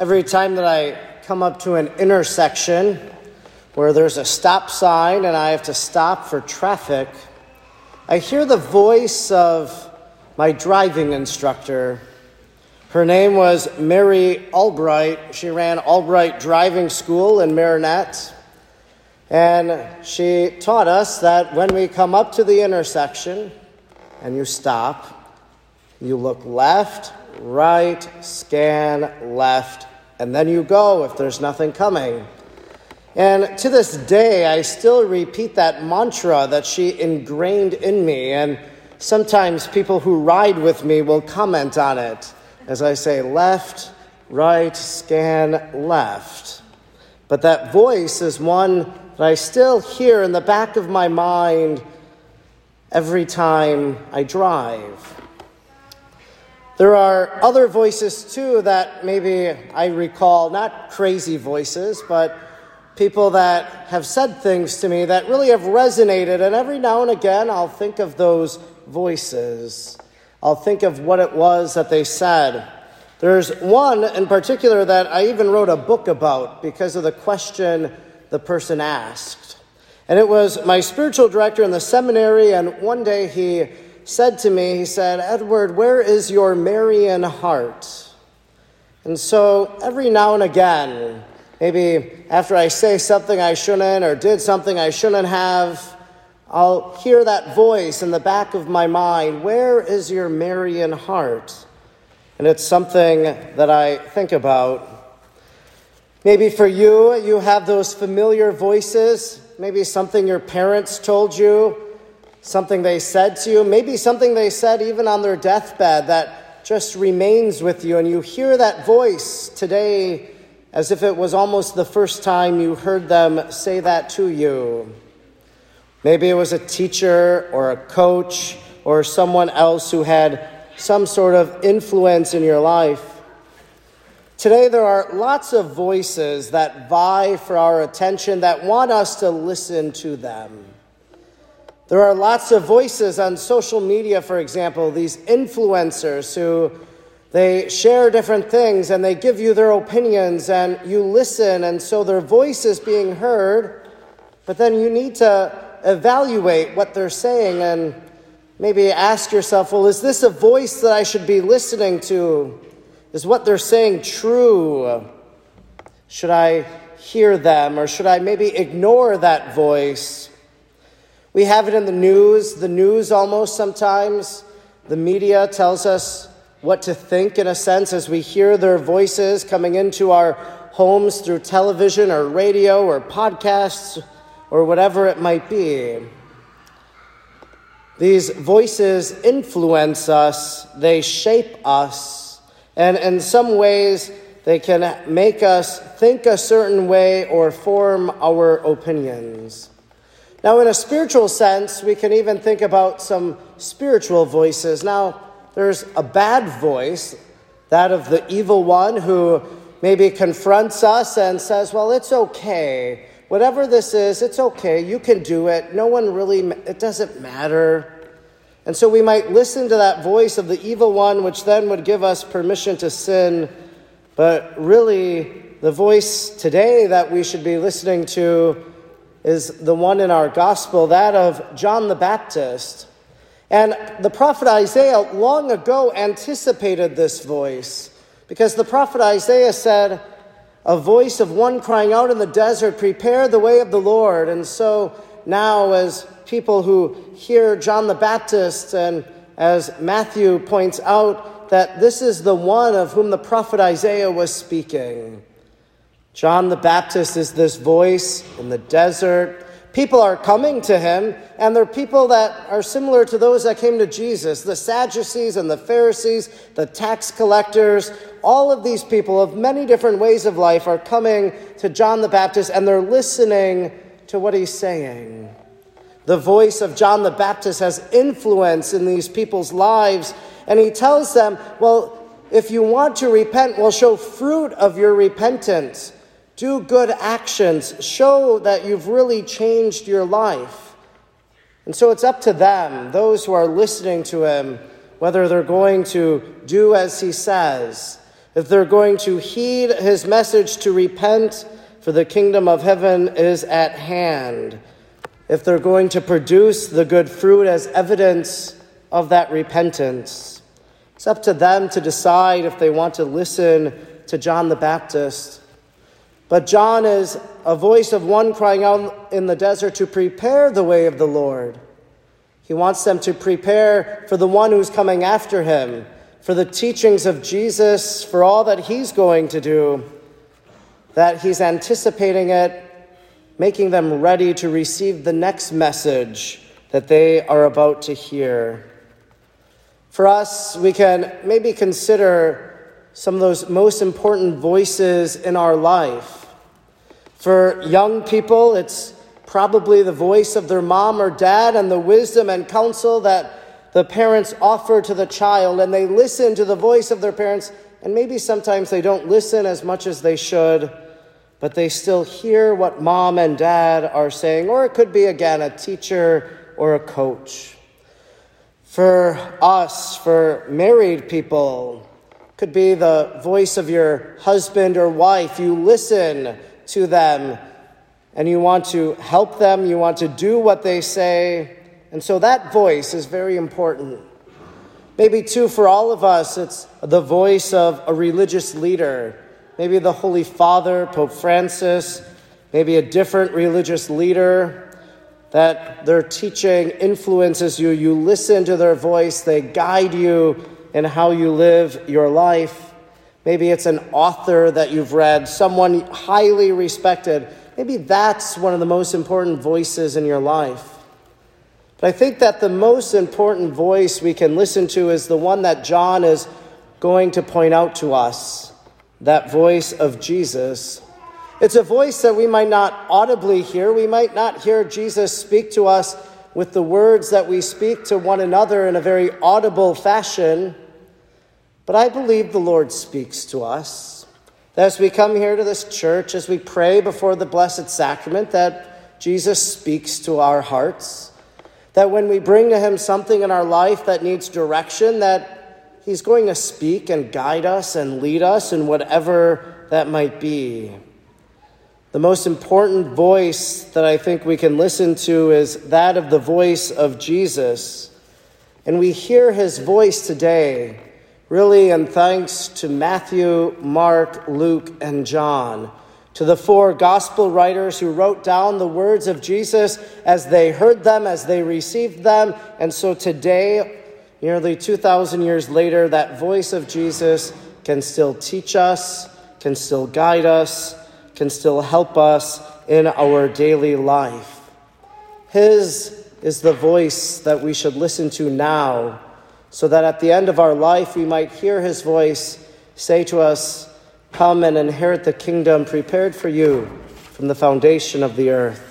Every time that I come up to an intersection where there's a stop sign and I have to stop for traffic, I hear the voice of my driving instructor. Her name was Mary Albright. She ran Albright Driving School in Marinette. And she taught us that when we come up to the intersection and you stop, you look left, right, scan left, and then you go if there's nothing coming. And to this day, I still repeat that mantra that she ingrained in me. And sometimes people who ride with me will comment on it as I say left, right, scan left. But that voice is one that I still hear in the back of my mind every time I drive. There are other voices too that maybe I recall, not crazy voices, but people that have said things to me that really have resonated. And every now and again, I'll think of those voices. I'll think of what it was that they said. There's one in particular that I even wrote a book about because of the question the person asked. And it was my spiritual director in the seminary, and one day he said to me, he said, Edward, where is your Marian heart? And so every now and again, maybe after I say something I shouldn't or did something I shouldn't have, I'll hear that voice in the back of my mind, Where is your Marian heart? And it's something that I think about. Maybe for you, you have those familiar voices, maybe something your parents told you something they said to you, maybe something they said even on their deathbed that just remains with you, and you hear that voice today as if it was almost the first time you heard them say that to you. Maybe it was a teacher or a coach or someone else who had some sort of influence in your life. Today, there are lots of voices that vie for our attention that want us to listen to them. There are lots of voices on social media, for example, these influencers who they share different things and they give you their opinions and you listen, and so their voice is being heard, but then you need to evaluate what they're saying and maybe ask yourself, well, is this a voice that I should be listening to? Is what they're saying true? Should I hear them or should I maybe ignore that voice? We have it in the news, the news almost sometimes. The media tells us what to think, in a sense, as we hear their voices coming into our homes through television or radio or podcasts or whatever it might be. These voices influence us, they shape us, and in some ways, they can make us think a certain way or form our opinions. Now, in a spiritual sense, we can even think about some spiritual voices. Now, there's a bad voice, that of the evil one who maybe confronts us and says, Well, it's okay. Whatever this is, it's okay. You can do it. No one really, it doesn't matter. And so we might listen to that voice of the evil one, which then would give us permission to sin. But really, the voice today that we should be listening to is the one in our gospel, that of John the Baptist. And the prophet Isaiah long ago anticipated this voice because the prophet Isaiah said, A voice of one crying out in the desert, prepare the way of the Lord. And so now, as people who hear John the Baptist, and as Matthew points out, that this is the one of whom the prophet Isaiah was speaking. John the Baptist is this voice in the desert. People are coming to him, and they're people that are similar to those that came to Jesus the Sadducees and the Pharisees, the tax collectors. All of these people of many different ways of life are coming to John the Baptist, and they're listening to what he's saying. The voice of John the Baptist has influence in these people's lives, and he tells them, Well, if you want to repent, well, show fruit of your repentance. Do good actions. Show that you've really changed your life. And so it's up to them, those who are listening to him, whether they're going to do as he says. if they're going to heed his message to repent, for the kingdom of heaven is at hand, if they're going to produce the good fruit as evidence of that repentance. It's up to them to decide if they want to listen to John the Baptist. But John is a voice of one crying out in the desert to prepare the way of the Lord. He wants them to prepare for the one who's coming after him, for the teachings of Jesus, for all that he's going to do, that he's anticipating it, making them ready to receive the next message that they are about to hear. For us, we can maybe consider some of those most important voices in our life. For young people, it's probably the voice of their mom or dad and the wisdom and counsel that the parents offer to the child, and they listen to the voice of their parents, and maybe sometimes they don't listen as much as they should, but they still hear what mom and dad are saying, or it could be again a teacher or a coach. For us, for married people, could be the voice of your husband or wife. You listen to them and you want to help them, you want to do what they say. And so that voice is very important. Maybe, too, for all of us, it's the voice of a religious leader. Maybe the Holy Father, Pope Francis, maybe a different religious leader that their teaching influences you. You listen to their voice, they guide you in how you live your life. Maybe it's an author that you've read, someone highly respected Maybe that's one of the most important voices in your life. But I think that the most important voice we can listen to is the one that John is going to point out to us that voice of Jesus. It's a voice that we might not audibly hear. We might not hear Jesus speak to us with the words that we speak to one another in a very audible fashion. But I believe the Lord speaks to us. That As we come here to this church, as we pray before the Blessed Sacrament, that Jesus speaks to our hearts. That when we bring to Him something in our life that needs direction, that He's going to speak and guide us and lead us in whatever that might be. The most important voice that I think we can listen to is that of the voice of Jesus. And we hear His voice today really, and thanks to Matthew, Mark, Luke, and John, to the four gospel writers who wrote down the words of Jesus as they heard them, as they received them. And so today, nearly 2,000 years later, that voice of Jesus can still teach us, can still guide us, can still help us in our daily life. His is the voice that we should listen to now so that at the end of our life we might hear his voice say to us, Come and inherit the kingdom prepared for you from the foundation of the earth.